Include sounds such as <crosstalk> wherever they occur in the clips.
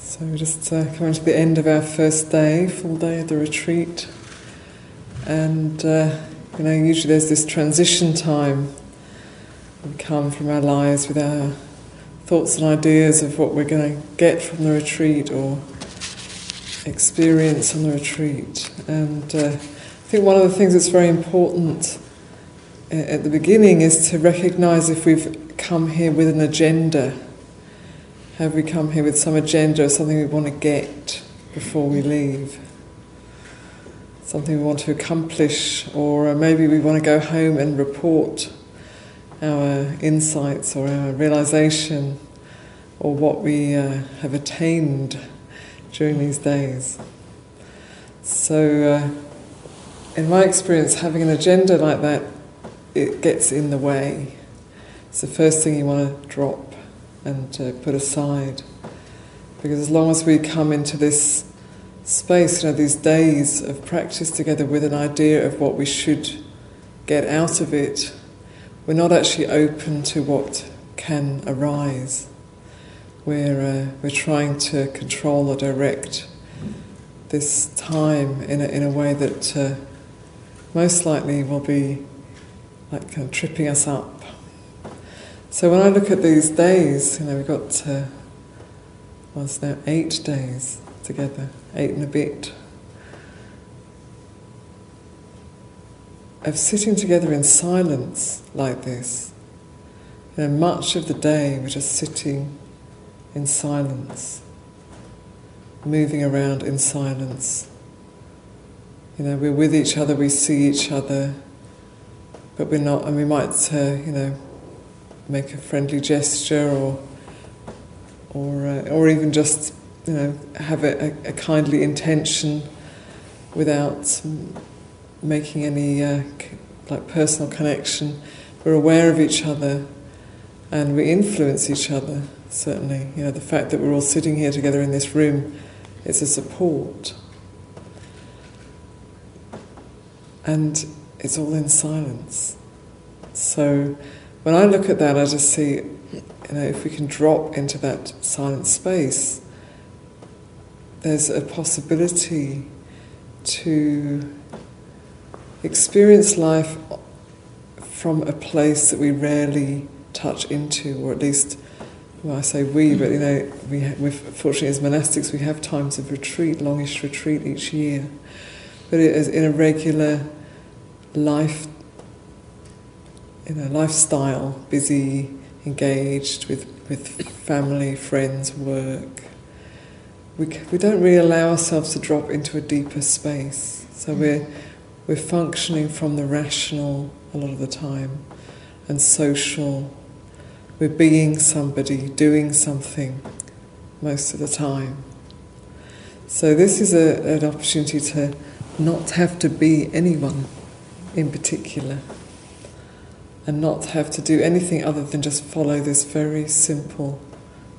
So we're just uh, coming to the end of our first day, full day of the retreat. And, uh, you know, usually there's this transition time. We come from our lives with our thoughts and ideas of what we're going to get from the retreat or experience on the retreat. And uh, I think one of the things that's very important uh, at the beginning is to recognize if we've come here with an agenda. Have we come here with some agenda or something we want to get before we leave? Something we want to accomplish, or maybe we want to go home and report our insights or our realization or what we uh, have attained during these days. So, uh, in my experience, having an agenda like that, it gets in the way. It's the first thing you want to drop and uh, put aside. Because as long as we come into this space, you know, these days of practice together with an idea of what we should get out of it, we're not actually open to what can arise. We're, uh, we're trying to control or direct this time in a, in a way that uh, most likely will be like kind of tripping us up. So when I look at these days, you know, we've got, uh, well, it's now eight days together, eight and a bit. Of sitting together in silence like this. You know, much of the day we're just sitting in silence, moving around in silence. You know, we're with each other, we see each other, but we're not, and we might, uh, you know, make a friendly gesture or, or, uh, or even just, you know, have a, a, a kindly intention without making any uh, like personal connection. We're aware of each other, and we influence each other. Certainly, you know, the fact that we're all sitting here together in this room, it's a support, and it's all in silence. So, when I look at that, I just see, you know, if we can drop into that silent space, there's a possibility to experience life from a place that we rarely touch into, or at least, well, I say we, but you know, we fortunately as monastics we have times of retreat, longish retreat each year, but it is in a regular life, in a lifestyle, busy, engaged with with family, friends, work. We we don't really allow ourselves to drop into a deeper space, so mm. we're we're functioning from the rational a lot of the time and social. We're being somebody, doing something most of the time. So, this is a, an opportunity to not have to be anyone in particular and not have to do anything other than just follow this very simple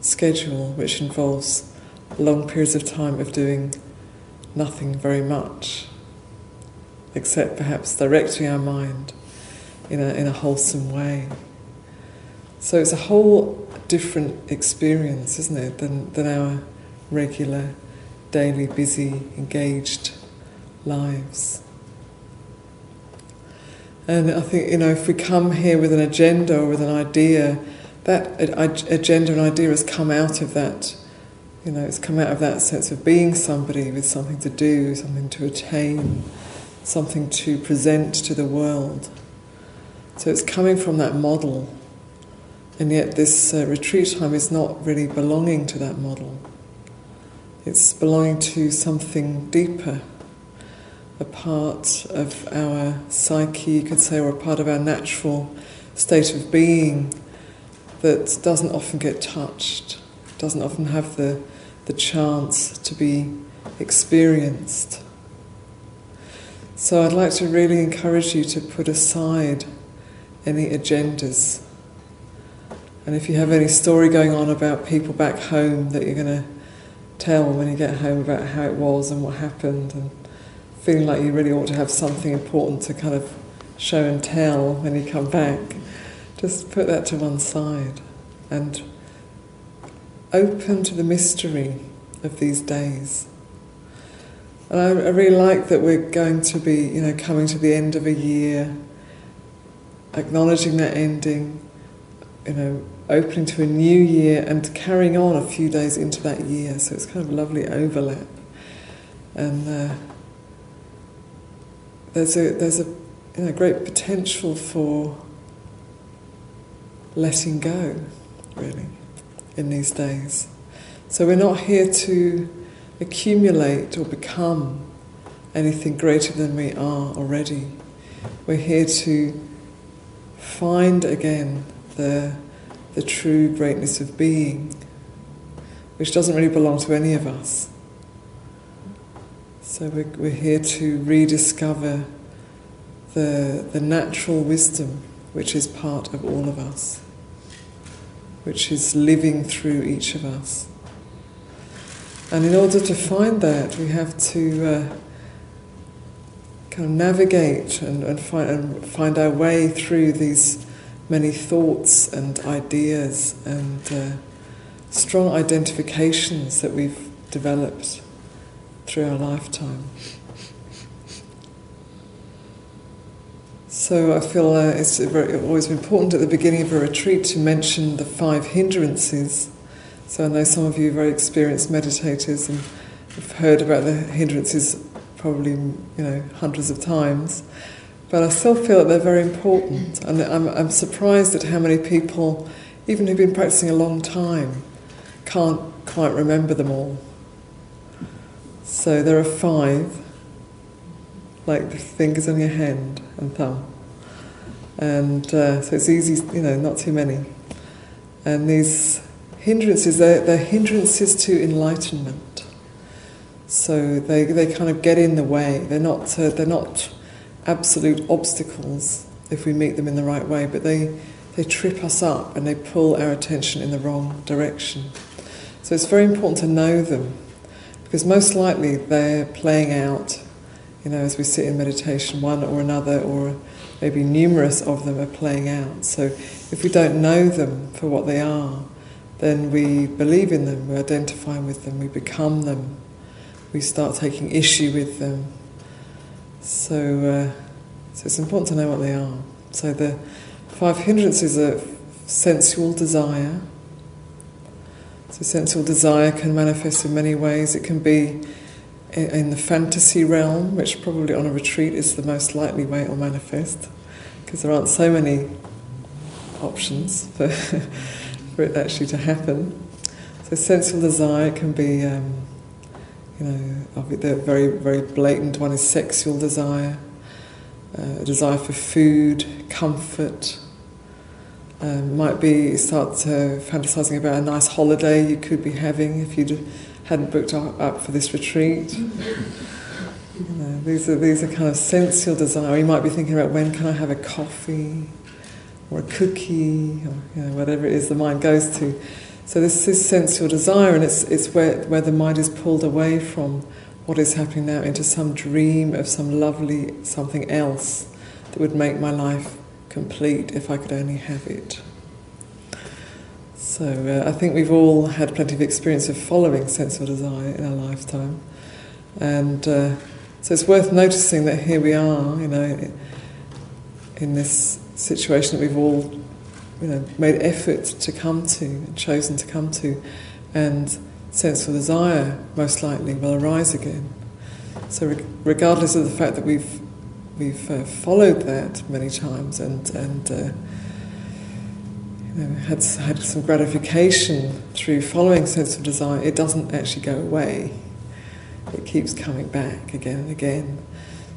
schedule, which involves long periods of time of doing nothing very much except perhaps directing our mind in a, in a wholesome way. So it's a whole different experience, isn't it, than, than our regular, daily, busy, engaged lives. And I think, you know, if we come here with an agenda or with an idea, that agenda and idea has come out of that, you know, it's come out of that sense of being somebody with something to do, something to attain something to present to the world. So it's coming from that model, and yet this uh, retreat time is not really belonging to that model. It's belonging to something deeper, a part of our psyche, you could say, or a part of our natural state of being that doesn't often get touched, doesn't often have the, the chance to be experienced. So I'd like to really encourage you to put aside any agendas. And if you have any story going on about people back home that you're going to tell when you get home about how it was and what happened, and feeling like you really ought to have something important to kind of show and tell when you come back, just put that to one side and open to the mystery of these days. And I, I really like that we're going to be, you know, coming to the end of a year, acknowledging that ending, you know, opening to a new year and carrying on a few days into that year. So it's kind of a lovely overlap. And uh, there's a there's a you know, great potential for letting go, really, in these days. So we're not here to accumulate or become anything greater than we are already. We're here to find again the, the true greatness of being, which doesn't really belong to any of us. So we're, we're here to rediscover the, the natural wisdom which is part of all of us, which is living through each of us. And in order to find that, we have to uh, kind of navigate and, and, find, and find our way through these many thoughts and ideas and uh, strong identifications that we've developed through our lifetime. So I feel uh, it's very, always important at the beginning of a retreat to mention the five hindrances so I know some of you are very experienced meditators and have heard about the hindrances probably you know hundreds of times. But I still feel that they're very important, and I'm, I'm surprised at how many people, even who've been practicing a long time, can't quite remember them all. So there are five, like the fingers on your hand and thumb, and uh, so it's easy, you know, not too many. And these hindrances, they're, they're hindrances to enlightenment. So they, they kind of get in the way. They're not, uh, they're not absolute obstacles if we meet them in the right way, but they, they trip us up and they pull our attention in the wrong direction. So it's very important to know them because most likely they're playing out, you know, as we sit in meditation, one or another, or maybe numerous of them are playing out. So if we don't know them for what they are, then we believe in them, we identify with them, we become them, we start taking issue with them. So, uh, so it's important to know what they are. So the five hindrances are sensual desire. So sensual desire can manifest in many ways. It can be in the fantasy realm, which probably on a retreat is the most likely way it will manifest, because there aren't so many options for <laughs> for it actually to happen. So sensual desire can be, um, you know, the very very blatant one is sexual desire, uh, desire for food, comfort. Um, might be start uh, fantasizing about a nice holiday you could be having if you hadn't booked up for this retreat. You know, these are these are kind of sensual desire. You might be thinking about when can I have a coffee or a cookie, or you know, whatever it is the mind goes to. So this is sensual desire, and it's, it's where, where the mind is pulled away from what is happening now into some dream of some lovely something else that would make my life complete if I could only have it. So uh, I think we've all had plenty of experience of following sensual desire in our lifetime, and uh, so it's worth noticing that here we are, you know, in this situation that we've all you know, made effort to come to and chosen to come to, and sensual desire most likely will arise again. So, re- regardless of the fact that we've we've uh, followed that many times and and uh, you know, had had some gratification through following sense of desire, it doesn't actually go away. It keeps coming back again and again.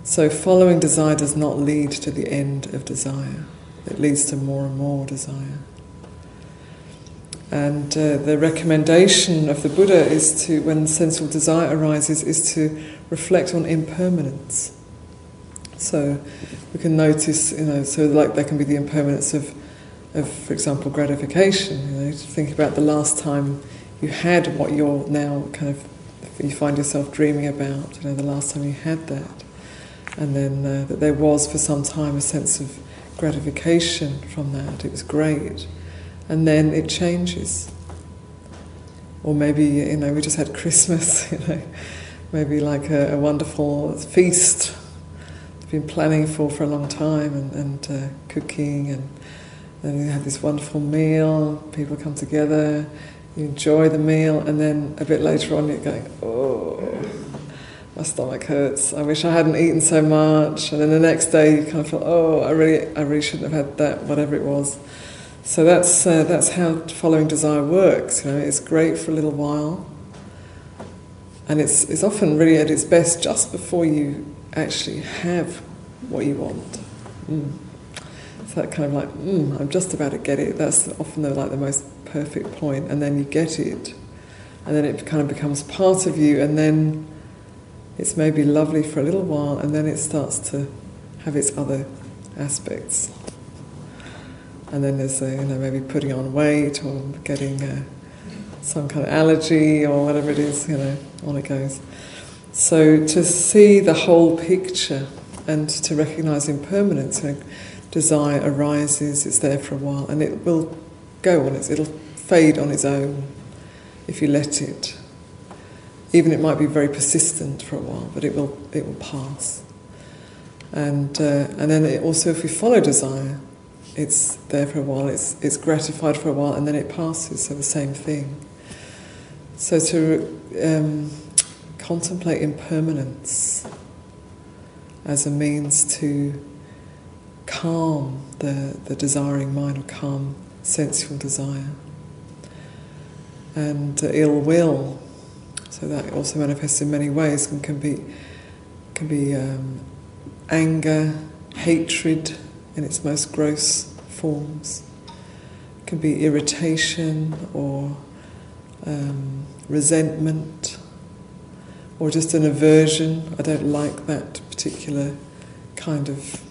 So following desire does not lead to the end of desire. It leads to more and more desire. And uh, the recommendation of the Buddha is to, when sensual desire arises, is to reflect on impermanence. So we can notice, you know, so like there can be the impermanence of, of for example, gratification. You know, think about the last time you had what you're now kind of, you find yourself dreaming about. You know, the last time you had that, and then uh, that there was for some time a sense of gratification from that. It was great, and then it changes. Or maybe you know we just had Christmas. <laughs> You know, maybe like a, a wonderful feast been planning for for a long time and, and uh, cooking and then you have this wonderful meal, people come together, you enjoy the meal and then a bit later on you're going, oh, my stomach hurts, I wish I hadn't eaten so much and then the next day you kind of feel, oh, I really, I really shouldn't have had that, whatever it was. So that's, uh, that's how following desire works, you know, it's great for a little while and it's, it's often really at its best just before you actually have what you want. Mm. It's that kind of like, mm, I'm just about to get it. That's often the, like the most perfect point, and then you get it, and then it kind of becomes part of you, and then it's maybe lovely for a little while, and then it starts to have its other aspects. And then there's a, you know maybe putting on weight or getting a, some kind of allergy or whatever it is, you know, on it goes. So to see the whole picture and to recognize impermanence, you know, desire arises, it's there for a while, and it will go on its, it'll fade on its own if you let it. Even it might be very persistent for a while, but it will it will pass. And uh, and then it also, if we follow desire, it's there for a while. It's it's gratified for a while, and then it passes. So the same thing. So to um, contemplate impermanence as a means to calm the, the desiring mind or calm sensual desire. And uh, ill will, so that also manifests in many ways and can be, can be um, anger, hatred in its most gross forms, it can be irritation or um, resentment or just an aversion. I don't like that particular kind of,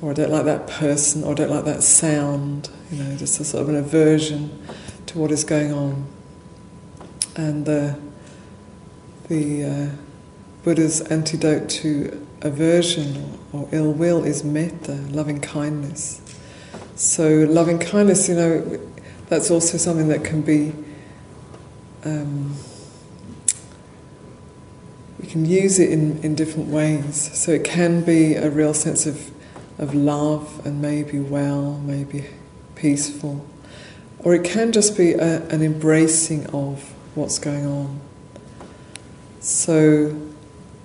or I don't like that person, or I don't like that sound. You know, just a sort of an aversion to what is going on. And uh, the uh, Buddha's antidote to aversion or ill will is metta, loving kindness. So, loving kindness, you know, that's also something that can be. Um, we can use it in, in different ways. So it can be a real sense of, of love and maybe well, maybe peaceful. Or it can just be a, an embracing of what's going on. So,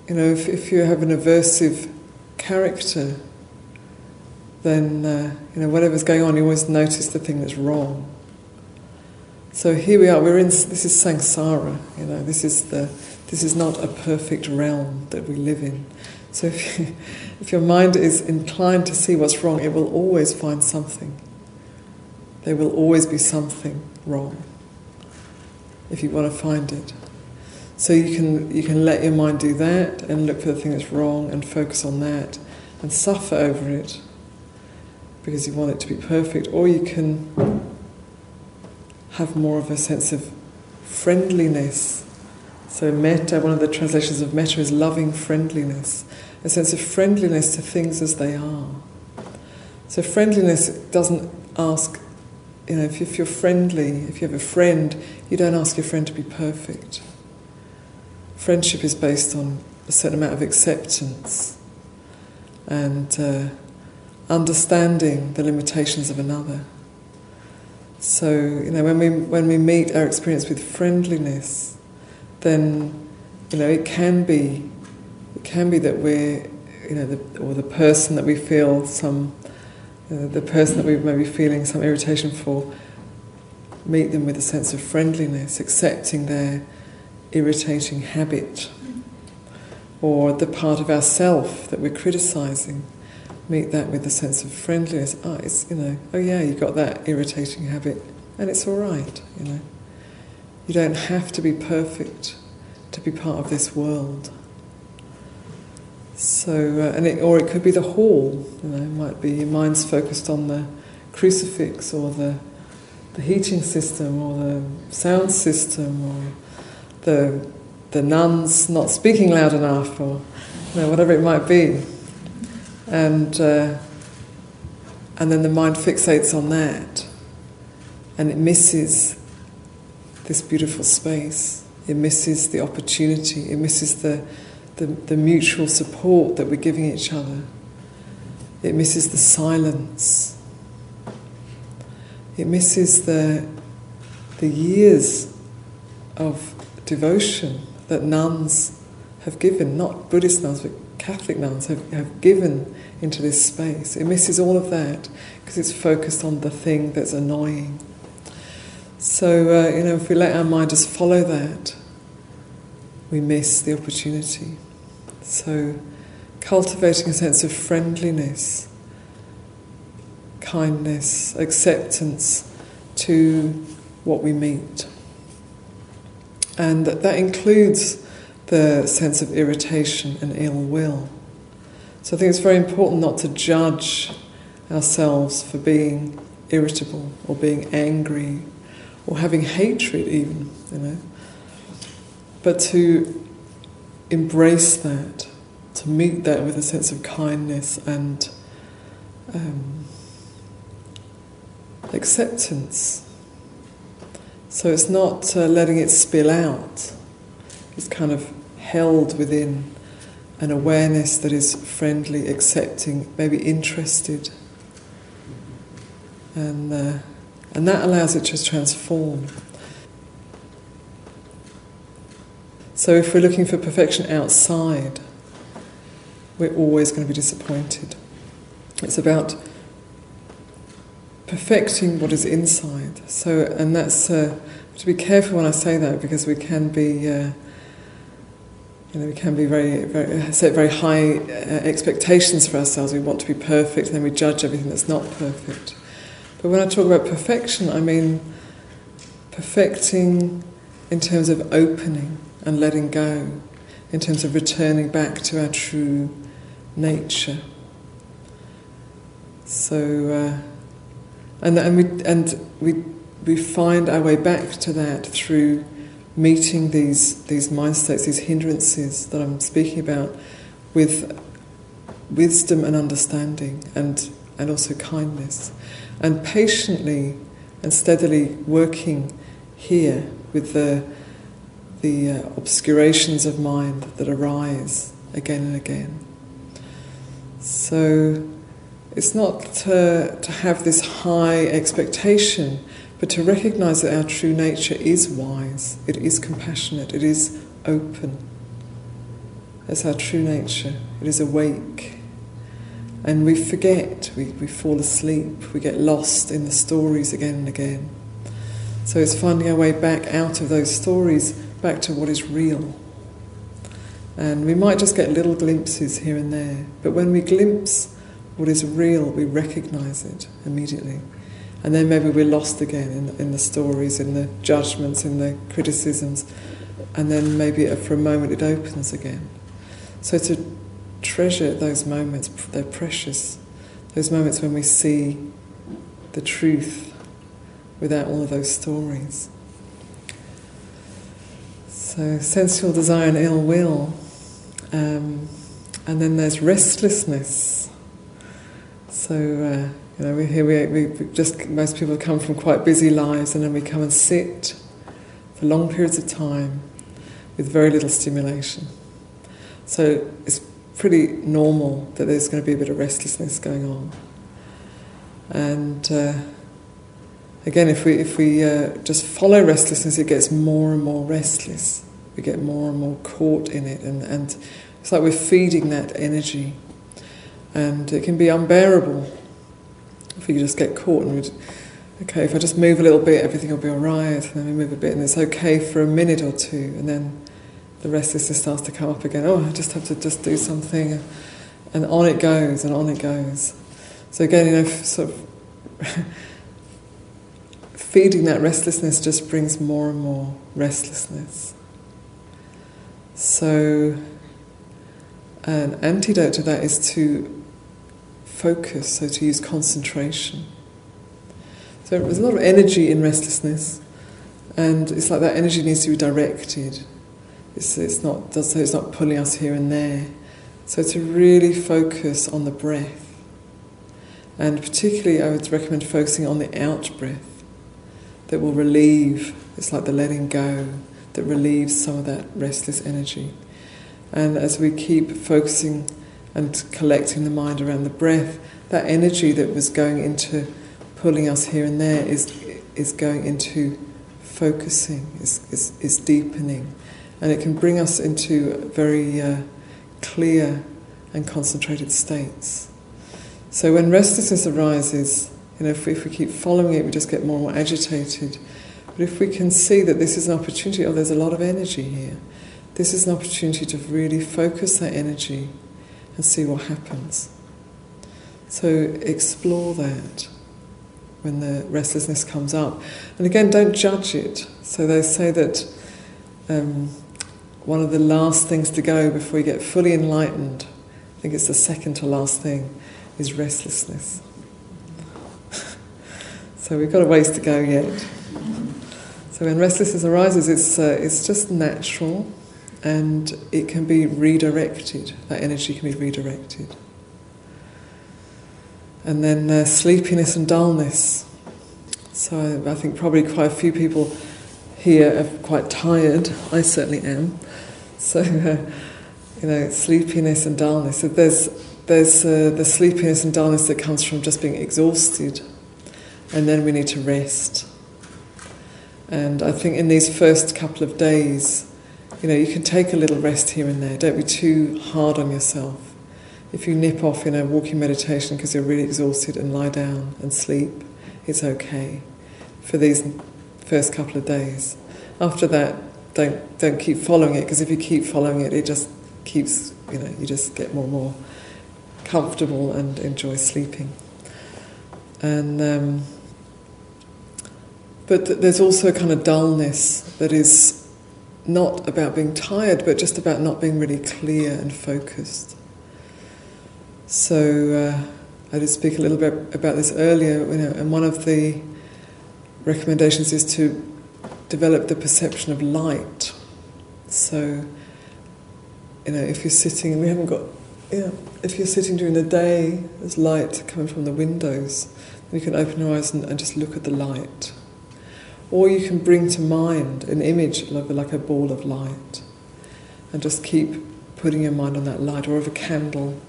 you know, if, if you have an aversive character, then, uh, you know, whatever's going on, you always notice the thing that's wrong. So here we are, we're in, this is samsara, you know, this is the this is not a perfect realm that we live in. So if, you, <laughs> if your mind is inclined to see what's wrong, it will always find something. There will always be something wrong if you want to find it. So you can you can let your mind do that and look for the thing that's wrong and focus on that and suffer over it because you want it to be perfect, or you can have more of a sense of friendliness so, metta, one of the translations of metta is loving friendliness, a sense of friendliness to things as they are. So, friendliness doesn't ask, you know, if, if you're friendly, if you have a friend, you don't ask your friend to be perfect. Friendship is based on a certain amount of acceptance and uh, understanding the limitations of another. So, you know, when we, when we meet our experience with friendliness, then you know it can be it can be that we're you know the, or the person that we feel some the person that we may be feeling some irritation for, meet them with a sense of friendliness, accepting their irritating habit, or the part of ourself that we're criticizing. Meet that with a sense of friendliness. Oh, it's you know, oh yeah, you got that irritating habit, and it's all right. You know, you don't have to be perfect to be part of this world. So, uh, and it, or it could be the hall. You know, it might be your mind's focused on the crucifix or the the heating system or the sound system or the the nuns not speaking loud enough or you know, whatever it might be, and uh, and then the mind fixates on that, and it misses this beautiful space. It misses the opportunity. It misses the the, the mutual support that we're giving each other. It misses the silence. It misses the, the years of devotion that nuns have given, not Buddhist nuns, but Catholic nuns have, have given into this space. It misses all of that because it's focused on the thing that's annoying. So, uh, you know, if we let our mind just follow that, we miss the opportunity. So, cultivating a sense of friendliness, kindness, acceptance to what we meet. And that that includes the sense of irritation and ill will. So I think it's very important not to judge ourselves for being irritable or being angry or having hatred even, you know but to embrace that, to meet that with a sense of kindness and um, acceptance. So it's not uh, letting it spill out, it's kind of held within an awareness that is friendly, accepting, maybe interested. And, uh, and that allows it to transform. So if we're looking for perfection outside, we're always going to be disappointed. It's about perfecting what is inside. So, and that's uh, to be careful when I say that because we can be, uh, you know, we can be very, very set very high uh, expectations for ourselves. We want to be perfect, and then we judge everything that's not perfect. But when I talk about perfection, I mean perfecting in terms of opening and letting go, in terms of returning back to our true nature. So, uh, and and we and we we find our way back to that through meeting these these mind states, these hindrances that I'm speaking about, with wisdom and understanding, and and also kindness, and patiently and steadily working here with the the uh, obscurations of mind that arise again and again. So it's not to, to have this high expectation, but to recognize that our true nature is wise, it is compassionate, it is open. That's our true nature, it is awake. And we forget, we, we fall asleep, we get lost in the stories again and again. So it's finding our way back out of those stories back to what is real. And we might just get little glimpses here and there, but when we glimpse what is real, we recognize it immediately. And then maybe we're lost again in, in the stories, in the judgments, in the criticisms, and then maybe for a moment it opens again. So to treasure those moments, they're precious. Those moments when we see the truth without all of those stories. So, sensual desire and ill will. Um, and then there's restlessness. So, uh, you know, we, here we, we just, most people come from quite busy lives and then we come and sit for long periods of time with very little stimulation. So, it's pretty normal that there's going to be a bit of restlessness going on. And uh, Again, if we, if we uh, just follow restlessness, it gets more and more restless. We get more and more caught in it, and, and it's like we're feeding that energy. And it can be unbearable. If we just get caught and we okay, if I just move a little bit, everything will be all right. And then we move a bit, and it's okay for a minute or two, and then the restlessness starts to come up again. Oh, I just have to just do something, and on it goes, and on it goes. So again, you know, sort of <laughs> feeding that restlessness just brings more and more restlessness. So, an antidote to that is to focus, so to use concentration. So there's a lot of energy in restlessness, and it's like that energy needs to be directed. It's, it's not so it's not pulling us here and there. So to really focus on the breath, and particularly I would recommend focusing on the out breath that will relieve. It's like the letting go that relieves some of that restless energy. And as we keep focusing and collecting the mind around the breath, that energy that was going into pulling us here and there is, is going into focusing, is, is, is deepening. And it can bring us into very uh, clear and concentrated states. So when restlessness arises, you know, if we, if we keep following it, we just get more and more agitated. But if we can see that this is an opportunity, oh, there's a lot of energy here, this is an opportunity to really focus that energy and see what happens. So explore that when the restlessness comes up. And again, don't judge it. So they say that um, one of the last things to go before you get fully enlightened, I think it's the second to last thing, is restlessness. So we've got a ways to go yet. So when restlessness arises, it's, uh, it's just natural and it can be redirected. That energy can be redirected. And then uh, sleepiness and dullness. So I, I, think probably quite a few people here are quite tired. I certainly am. So, <laughs> uh, you know, sleepiness and dullness. So there's, there's uh, the sleepiness and dullness that comes from just being exhausted. And then we need to rest. And I think in these first couple of days, you know, you can take a little rest here and there. Don't be too hard on yourself if you nip off in a walking meditation because you're really exhausted and lie down and sleep, it's okay for these first couple of days. After that, don't don't keep following it because if you keep following it, it just keeps you know you just get more and more comfortable and enjoy sleeping. And um, but there's also a kind of dullness that is not about being tired, but just about not being really clear and focused. So uh, I did speak a little bit about this earlier, you know, and one of the recommendations is to develop the perception of light. So, you know, if you're sitting, and we haven't got, yeah, if you're sitting during the day, there's light coming from the windows, you can open your eyes and, and just look at the light. Or you can bring to mind an image like a ball of light and just keep putting your mind on that light, or of a candle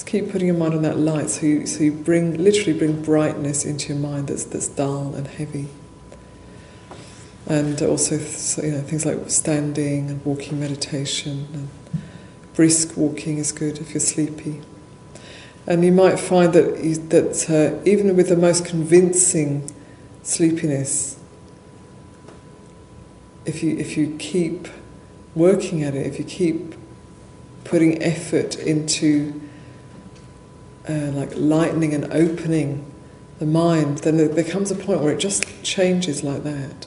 just keep putting your mind on that light so you, so you bring, literally bring brightness into your mind that's, that's dull and heavy. And also, you know, things like standing and walking meditation and brisk walking is good if you're sleepy. And you might find that, that uh, even with the most convincing sleepiness, if you, if you keep working at it, if you keep putting effort into uh, like lightening and opening the mind, then there comes a point where it just changes like that.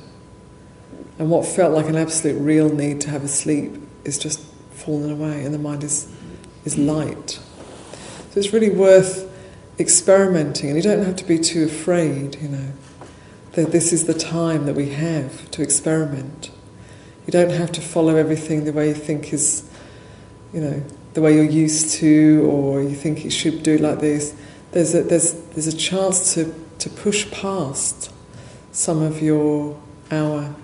And what felt like an absolute real need to have a sleep is just fallen away, and the mind is, is light. So it's really worth experimenting, and you don't have to be too afraid, you know, that this is the time that we have to experiment. You don't have to follow everything the way you think is, you know, the way you're used to, or you think you should do like this, there's a, there's, there's a chance to, to push past some of your, our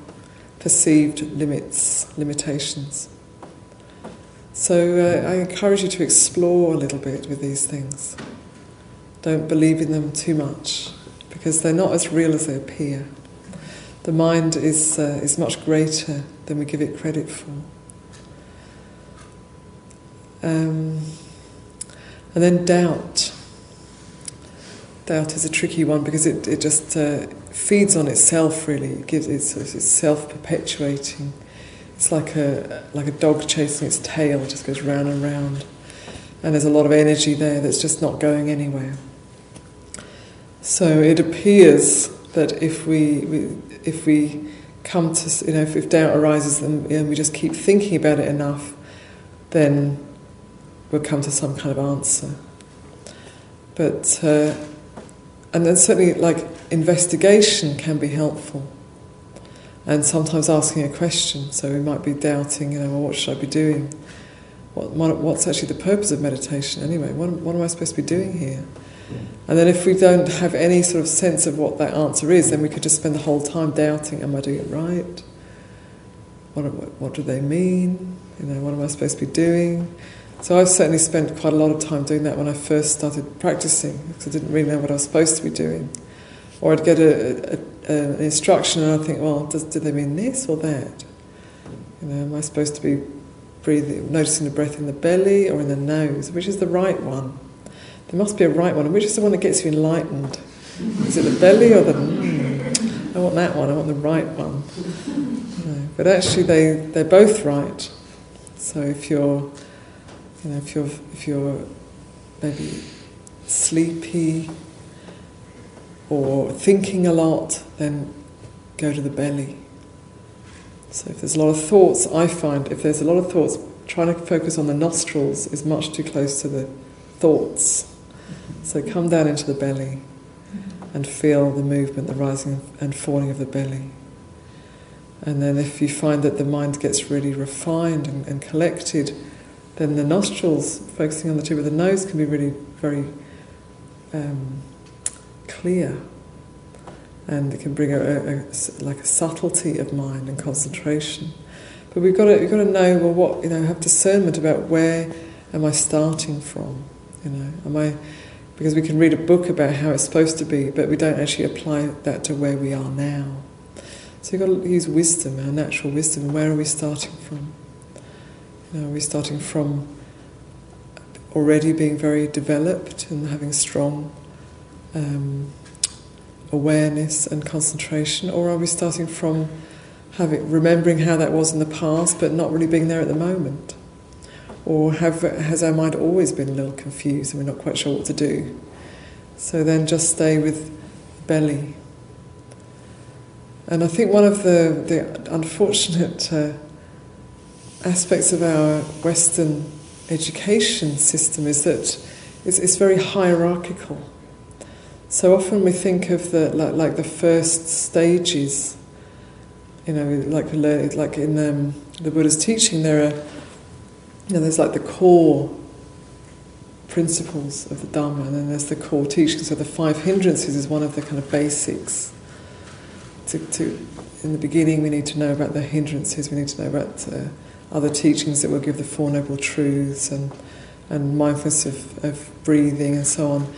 perceived limits, limitations. So uh, I encourage you to explore a little bit with these things. Don't believe in them too much because they're not as real as they appear. The mind is, uh, is much greater than we give it credit for. Um, and then doubt. doubt is a tricky one because it, it just uh, feeds on itself really. It gives it's, it's self perpetuating. It's like a like a dog chasing its tail, it just goes round and round. And there's a lot of energy there that's just not going anywhere. So it appears that if we, we if we come to you know if, if doubt arises and, we just keep thinking about it enough, then we'll come to some kind of answer. But uh, and then certainly like investigation can be helpful. And sometimes asking a question. So we might be doubting you know well, what should i be doing? What, what's actually the purpose of meditation anyway? What, what am i supposed to be doing here and then if we don't have any sort of sense of what that answer is then we could just spend the whole time doubting am i doing it right what, what, do they mean you know what am i supposed to be doing so I've certainly spent quite a lot of time doing that when I first started practicing because I didn't really know what I was supposed to be doing. Or I'd get a, a, a, an instruction and I'd think, well, does, do they mean this or that? You know, am I supposed to be breathing, noticing the breath in the belly or in the nose? Which is the right one? There must be a right one. And which is the one that gets you enlightened? Is it the belly or the... Mm, I want that one, I want the right one. Know, but actually they, they're both right. So if you're you know, if you're if you're maybe sleepy or thinking a lot, then go to the belly. So if there's a lot of thoughts, I find if there's a lot of thoughts, trying to focus on the nostrils is much too close to the thoughts. So come down into the belly and feel the movement, the rising and falling of the belly. And then if you find that the mind gets really refined and, and collected, then the nostrils, focusing on the tip of the nose, can be really very um, clear, and it can bring a, a, a, like a subtlety of mind and concentration. But we've got to we've got to know well what you know have discernment about where am I starting from, you know, am I because we can read a book about how it's supposed to be, but we don't actually apply that to where we are now. So you've got to use wisdom, our natural wisdom, and where are we starting from? You know, are we starting from already being very developed and having strong um, awareness and concentration, or are we starting from having remembering how that was in the past, but not really being there at the moment? Or have, has our mind always been a little confused and we're not quite sure what to do? So then just stay with belly. And I think one of the, the unfortunate uh, aspects of our Western education system is that it's, it's very hierarchical. So often we think of the like, like the first stages, you know, like like in um, the Buddha's teaching, there are, you know, there's like the core principles of the Dharma, and then there's the core teachings. So the five hindrances is one of the kind of basics. To, to in the beginning, we need to know about the hindrances. We need to know about uh, other teachings that will give the Four Noble Truths and, and mindfulness of, of breathing and so on.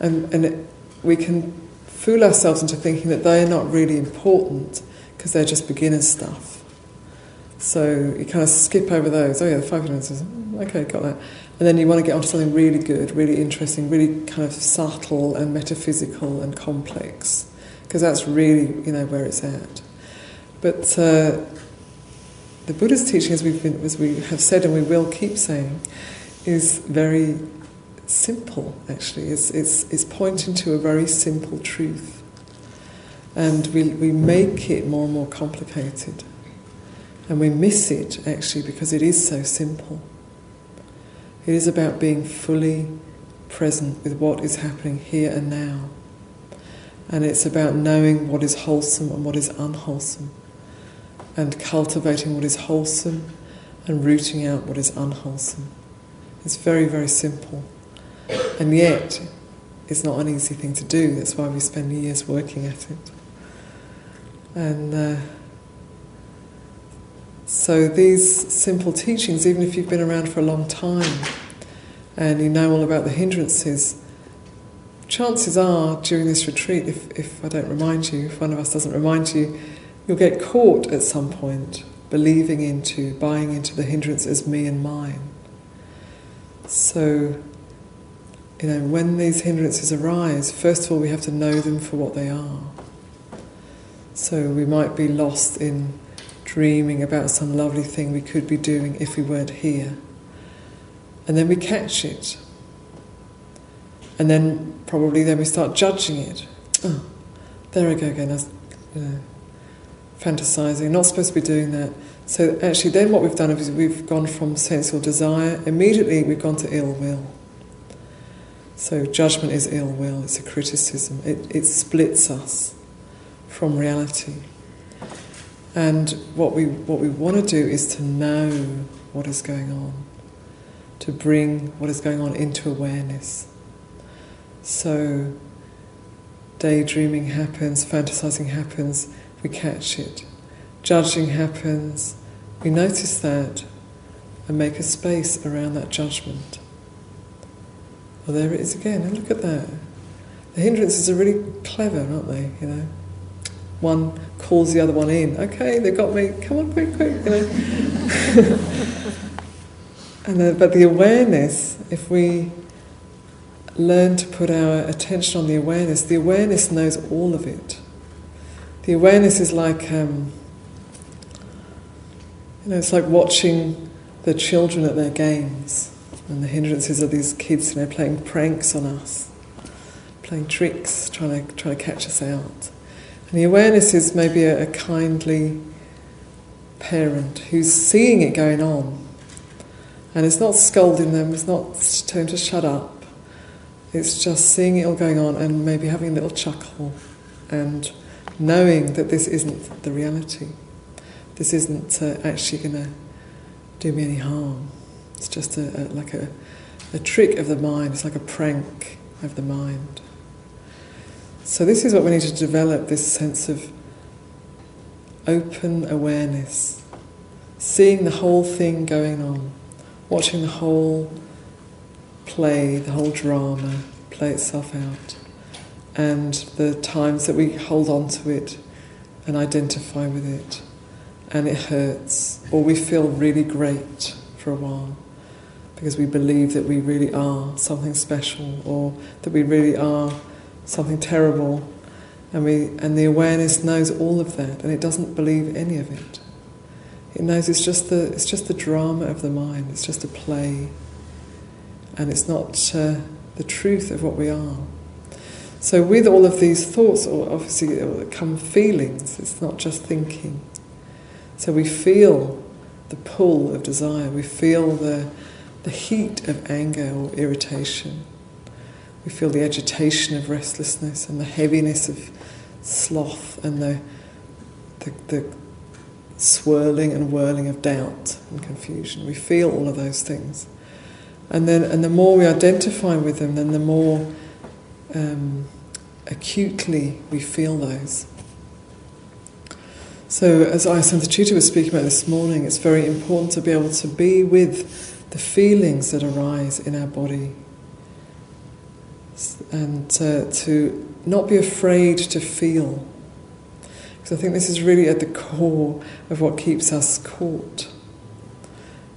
And, and it, we can fool ourselves into thinking that they are not really important because they're just beginner stuff. So you kind of skip over those. Oh yeah, the five minutes. Okay, got that. And then you want to get onto something really good, really interesting, really kind of subtle and metaphysical and complex, because that's really you know where it's at. But uh, the Buddha's teaching, as, we've been, as we have said and we will keep saying, is very simple, actually. It's, it's, it's pointing to a very simple truth. And we, we make it more and more complicated. And we miss it, actually, because it is so simple. It is about being fully present with what is happening here and now. And it's about knowing what is wholesome and what is unwholesome and cultivating what is wholesome and rooting out what is unwholesome. It's very, very simple. And yet, it's not an easy thing to do. That's why we spend years working at it. And uh, so, these simple teachings, even if you've been around for a long time and you know all about the hindrances, chances are during this retreat, if, if I don't remind you, if one of us doesn't remind you, You'll get caught at some point believing into, buying into the hindrance as me and mine. So you know, when these hindrances arise, first of all, we have to know them for what they are. So we might be lost in dreaming about some lovely thing we could be doing if we weren't here. And then we catch it. And then probably then we start judging it. Oh, there I go again. I was, you know, fantasizing. Not supposed to be doing that. So actually, then what we've done is we've gone from sensual desire. Immediately, we've gone to ill will. So judgment is ill will. It's a criticism. It it splits us from reality. And what we what we want to do is to know what is going on, to bring what is going on into awareness. So daydreaming happens, fantasizing happens, we catch it. Judging happens, we notice that and make a space around that judgment. Well, there it is again, and look at that. The hindrances are really clever, aren't they? You know, one calls the other one in. Okay, they got me. Come on, quick, quick. You know. <laughs> and the, but the awareness, if we learn to put our attention on the awareness, the awareness knows all of it. The awareness is like, um, you know, it's like watching the children at their games, and the hindrances are these kids, you know, playing pranks on us, playing tricks, trying to trying to catch us out. And the awareness is maybe a, a kindly parent who's seeing it going on, and it's not scolding them, it's not telling them to shut up it's just seeing it all going on and maybe having a little chuckle and knowing that this isn't the reality. This isn't uh, actually going to do me any harm. It's just a, a, like a, a trick of the mind. It's like a prank of the mind. So this is what we need to develop, this sense of open awareness, seeing the whole thing going on, watching the whole play, the whole drama, play itself out. And the times that we hold on to it and identify with it, and it hurts, or we feel really great for a while. Because we believe that we really are something special, or that we really are something terrible, and we and the awareness knows all of that, and it doesn't believe any of it. It knows it's just the it's just the drama of the mind. It's just a play and it's not uh, the truth of what we are. So, with all of these thoughts, or obviously come feelings, it's not just thinking. So, we feel the pull of desire, we feel the, the heat of anger or irritation, we feel the agitation of restlessness and the heaviness of sloth and the, the, the swirling and whirling of doubt and confusion. We feel all of those things. And then, and the more we identify with them, then the more um, acutely we feel those. So, as Ayya Santacitta was speaking about this morning, it's very important to be able to be with the feelings that arise in our body, and uh, to not be afraid to feel. Because I think this is really at the core of what keeps us caught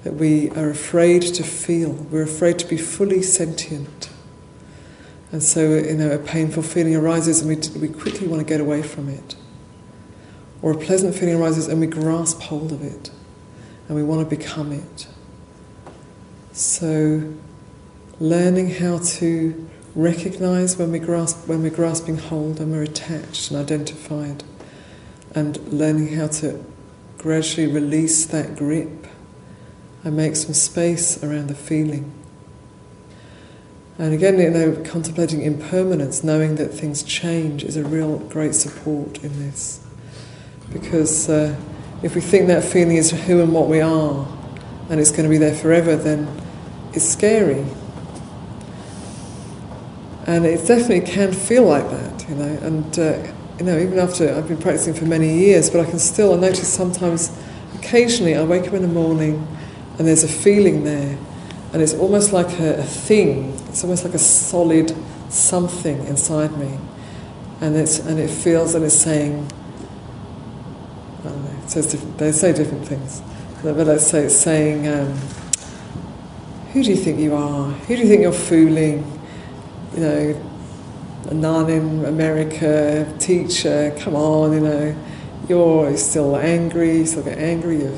that we are afraid to feel, we're afraid to be fully sentient. And so, you know, a painful feeling arises and we, we quickly want to get away from it. Or a pleasant feeling arises and we grasp hold of it and we want to become it. So, learning how to recognize when, we grasp, when we're grasping hold and we're attached and identified, and learning how to gradually release that grip and make some space around the feeling. And again, you know, contemplating impermanence, knowing that things change, is a real great support in this. Because uh, if we think that feeling is who and what we are, and it's going to be there forever, then it's scary. And it definitely can feel like that, you know. And uh, you know, even after I've been practicing for many years, but I can still I notice sometimes, occasionally, I wake up in the morning and there's a feeling there, and it's almost like a, a thing. It's almost like a solid something inside me, and it's and it feels and it's saying. I don't know. It says they say different things, but let's say it's saying, um, "Who do you think you are? Who do you think you're fooling? You know, a nun in America, teacher, come on, you know, you're still angry, you still get angry, you're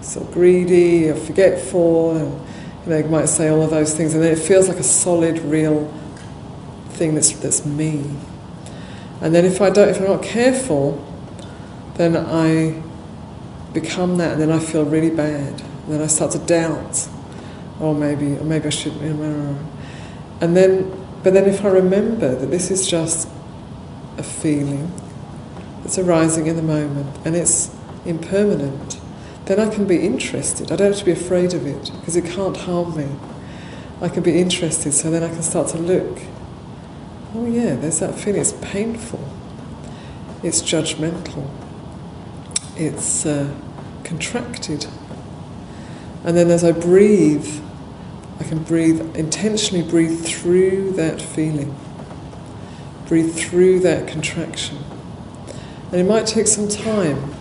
still greedy, you're forgetful, and you know, you might say all of those things, and then it feels like a solid, real thing that's that's me. And then if I don't, if I'm not careful, then I become that, and then I feel really bad. And then I start to doubt, or oh, maybe, or maybe I should. And then but then, if I remember that this is just a feeling that's arising in the moment and it's impermanent, then I can be interested. I don't have to be afraid of it because it can't harm me. I can be interested, so then I can start to look. Oh, yeah, there's that feeling. It's painful, it's judgmental, it's uh, contracted. And then as I breathe, I can breathe, intentionally breathe through that feeling, breathe through that contraction. And it might take some time,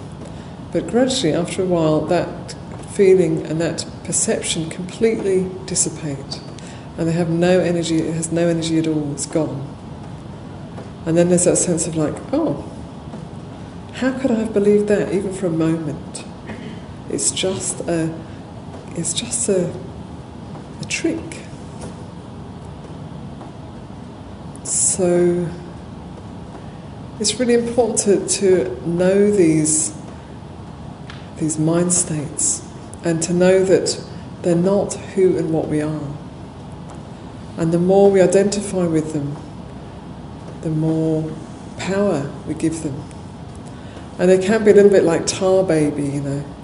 but gradually, after a while, that feeling and that perception completely dissipate. And they have no energy, it has no energy at all, it's gone. And then there's that sense of like, oh, how could I have believed that even for a moment? It's just a, it's just a a trick. So it's really important to, to know these, these mind states and to know that they're not who and what we are. And the more we identify with them, the more power we give them. And they can be a little bit like tar baby, you know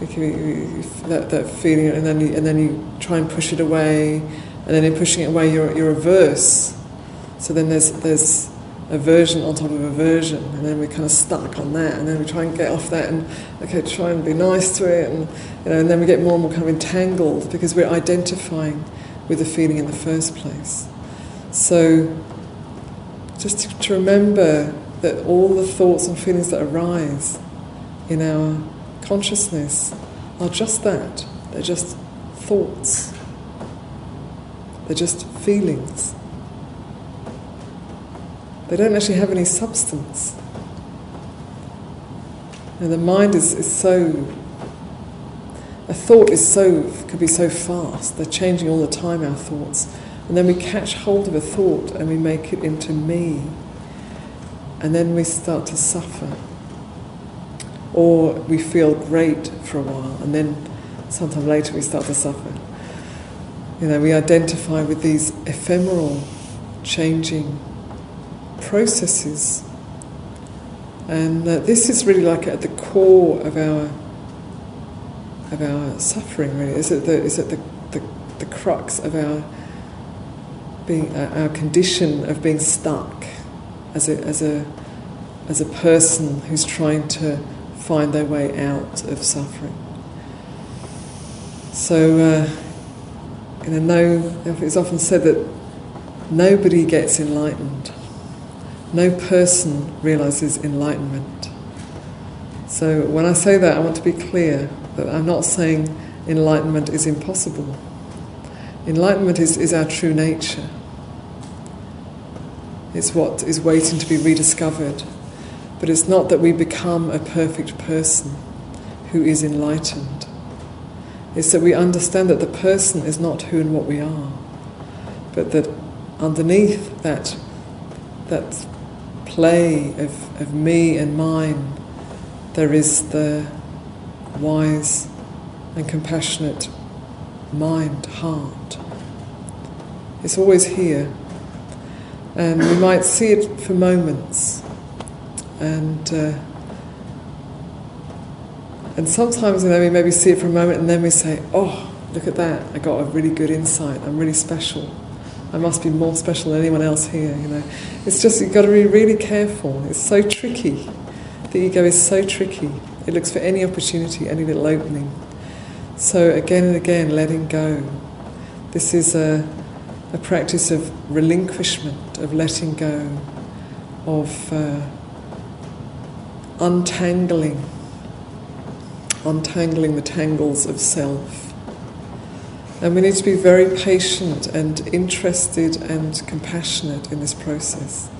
that, that feeling, and then you, and then you try and push it away, and then in pushing it away, you're, you're averse. So then there's there's aversion on top of aversion, and then we're kind of stuck on that, and then we try and get off that, and okay, try and be nice to it, and you know, and then we get more and more kind of entangled because we're identifying with the feeling in the first place. So just to, to remember that all the thoughts and feelings that arise in our consciousness are just that. They're just thoughts. They're just feelings. They don't actually have any substance. And the mind is, is so, a thought is so, could be so fast. They're changing all the time, our thoughts. And then we catch hold of a thought and we make it into me. And then we start to suffer or we feel great for a while and then sometime later we start to suffer. You know, we identify with these ephemeral, changing processes. And uh, this is really like at the core of our of our suffering. Really, is it the is it the, the, the crux of our being uh, our condition of being stuck as a as a as a person who's trying to find their way out of suffering. So, uh, you know, no, it's often said that nobody gets enlightened. No person realizes enlightenment. So, when I say that, I want to be clear that I'm not saying enlightenment is impossible. Enlightenment is, is our true nature. It's what is waiting to be rediscovered. But it's not that we become a perfect person who is enlightened. It's that we understand that the person is not who and what we are, but that underneath that, that play of, of me and mine, there is the wise and compassionate mind, heart. It's always here. And we might see it for moments, and uh, and sometimes you know we maybe see it for a moment and then we say, oh, look at that! I got a really good insight. I'm really special. I must be more special than anyone else here. You know, it's just you've got to be really careful. It's so tricky. The ego is so tricky. It looks for any opportunity, any little opening. So again and again, letting go. This is a, a practice of relinquishment, of letting go, of uh, untangling, untangling the tangles of self. And we need to be very patient and interested and compassionate in this process.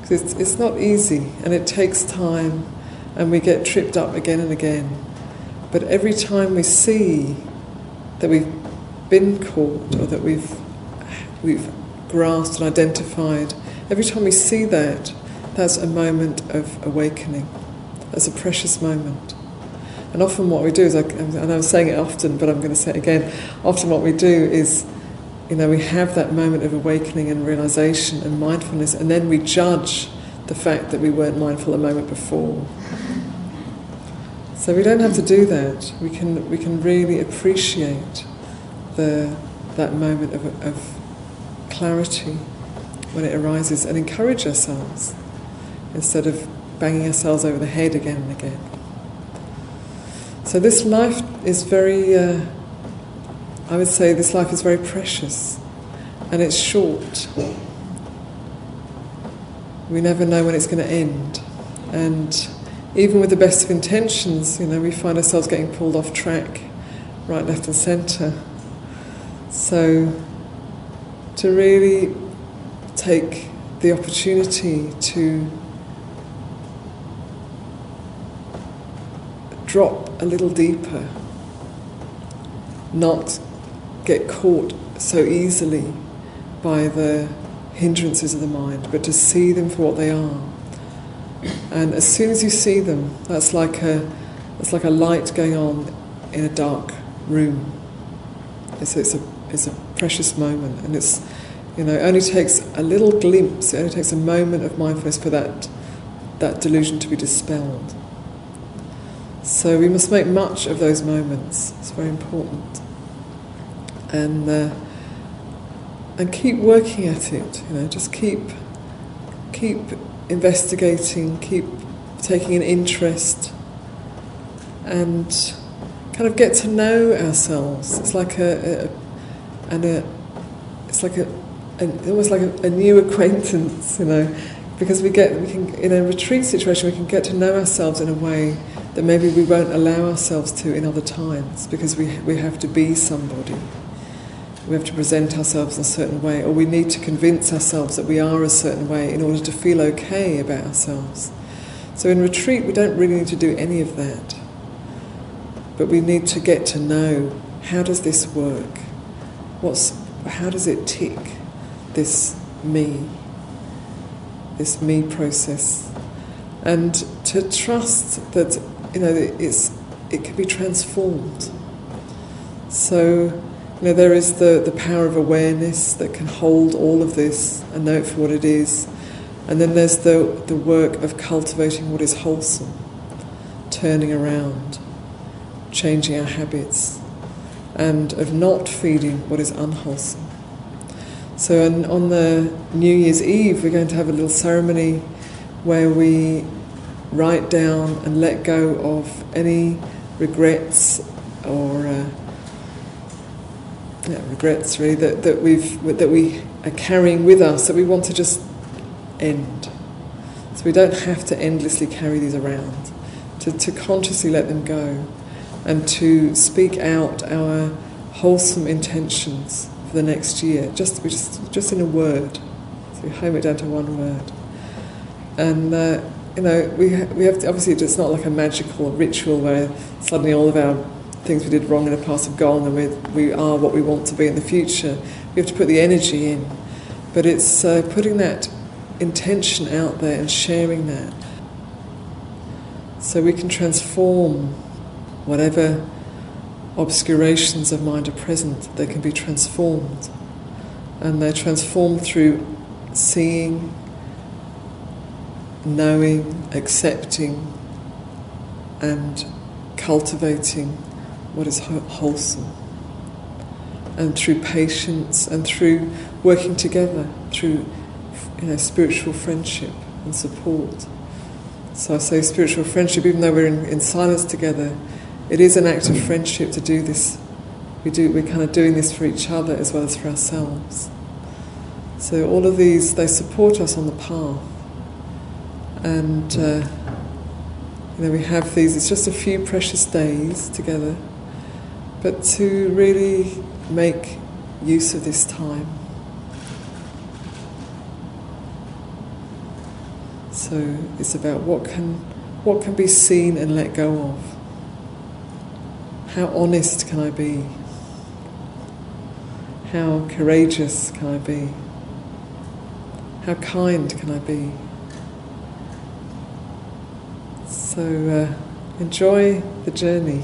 Because it's, it's not easy and it takes time and we get tripped up again and again. But every time we see that we've been caught or that we've, we've grasped and identified, every time we see that, that's a moment of awakening. That's a precious moment. And often what we do is, and I'm saying it often, but I'm going to say it again, often what we do is, you know, we have that moment of awakening and realization and mindfulness, and then we judge the fact that we weren't mindful a moment before. So we don't have to do that. We can, we can really appreciate the, that moment of, of clarity when it arises and encourage ourselves instead of banging ourselves over the head again and again. So this life is very, uh, I would say, this life is very precious, and it's short. We never know when it's going to end, and even with the best of intentions, you know, we find ourselves getting pulled off track, right, left, and centre. So, to really take the opportunity to drop a little deeper, not get caught so easily by the hindrances of the mind, but to see them for what they are. And as soon as you see them, that's like a, that's like a light going on in a dark room. It's, it's, a, it's a precious moment, and it's, you know, it only takes a little glimpse, it only takes a moment of mindfulness for that, that delusion to be dispelled. So we must make much of those moments. It's very important, and uh, and keep working at it. You know, just keep keep investigating, keep taking an interest, and kind of get to know ourselves. It's like a, a and a it's like a an, almost like a, a new acquaintance, you know, because we get we can in a retreat situation we can get to know ourselves in a way that maybe we won't allow ourselves to in other times because we, we have to be somebody. We have to present ourselves in a certain way, or we need to convince ourselves that we are a certain way in order to feel okay about ourselves. So in retreat, we don't really need to do any of that. But we need to get to know how does this work? What's, how does it tick, this me, this me process? And to trust that you know, it's, it can be transformed. So, you know, there is the, the power of awareness that can hold all of this and know it for what it is. And then there's the, the work of cultivating what is wholesome, turning around, changing our habits, and of not feeding what is unwholesome. So, on, on the New Year's Eve, we're going to have a little ceremony where we write down and let go of any regrets or uh, yeah, regrets really that, that we've that we are carrying with us that we want to just end. So we don't have to endlessly carry these around. To, to consciously let them go and to speak out our wholesome intentions for the next year, just just just in a word. So we home it down to one word. And uh, you know, we, ha- we have to, obviously it's not like a magical ritual where suddenly all of our things we did wrong in the past have gone and we we are what we want to be in the future. We have to put the energy in. But it's uh, putting that intention out there and sharing that. So we can transform whatever obscurations of mind are present, they can be transformed. And they're transformed through seeing, knowing, accepting, and cultivating what is wholesome. And through patience and through working together, through you know, spiritual friendship and support. So I say spiritual friendship, even though we're in, in silence together, it is an act of friendship to do this. We do, we're kind of doing this for each other as well as for ourselves. So all of these, they support us on the path and uh, you know we have these. It's just a few precious days together, but to really make use of this time. So it's about what can what can be seen and let go of. How honest can I be? How courageous can I be? How kind can I be? So uh, enjoy the journey.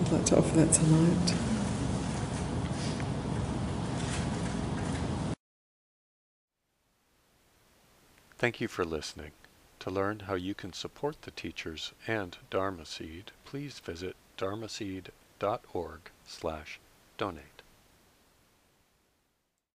I'd like to offer that tonight. Thank you for listening. To learn how you can support the teachers and Dharma Seed, please visit dharmaseed.org slash donate.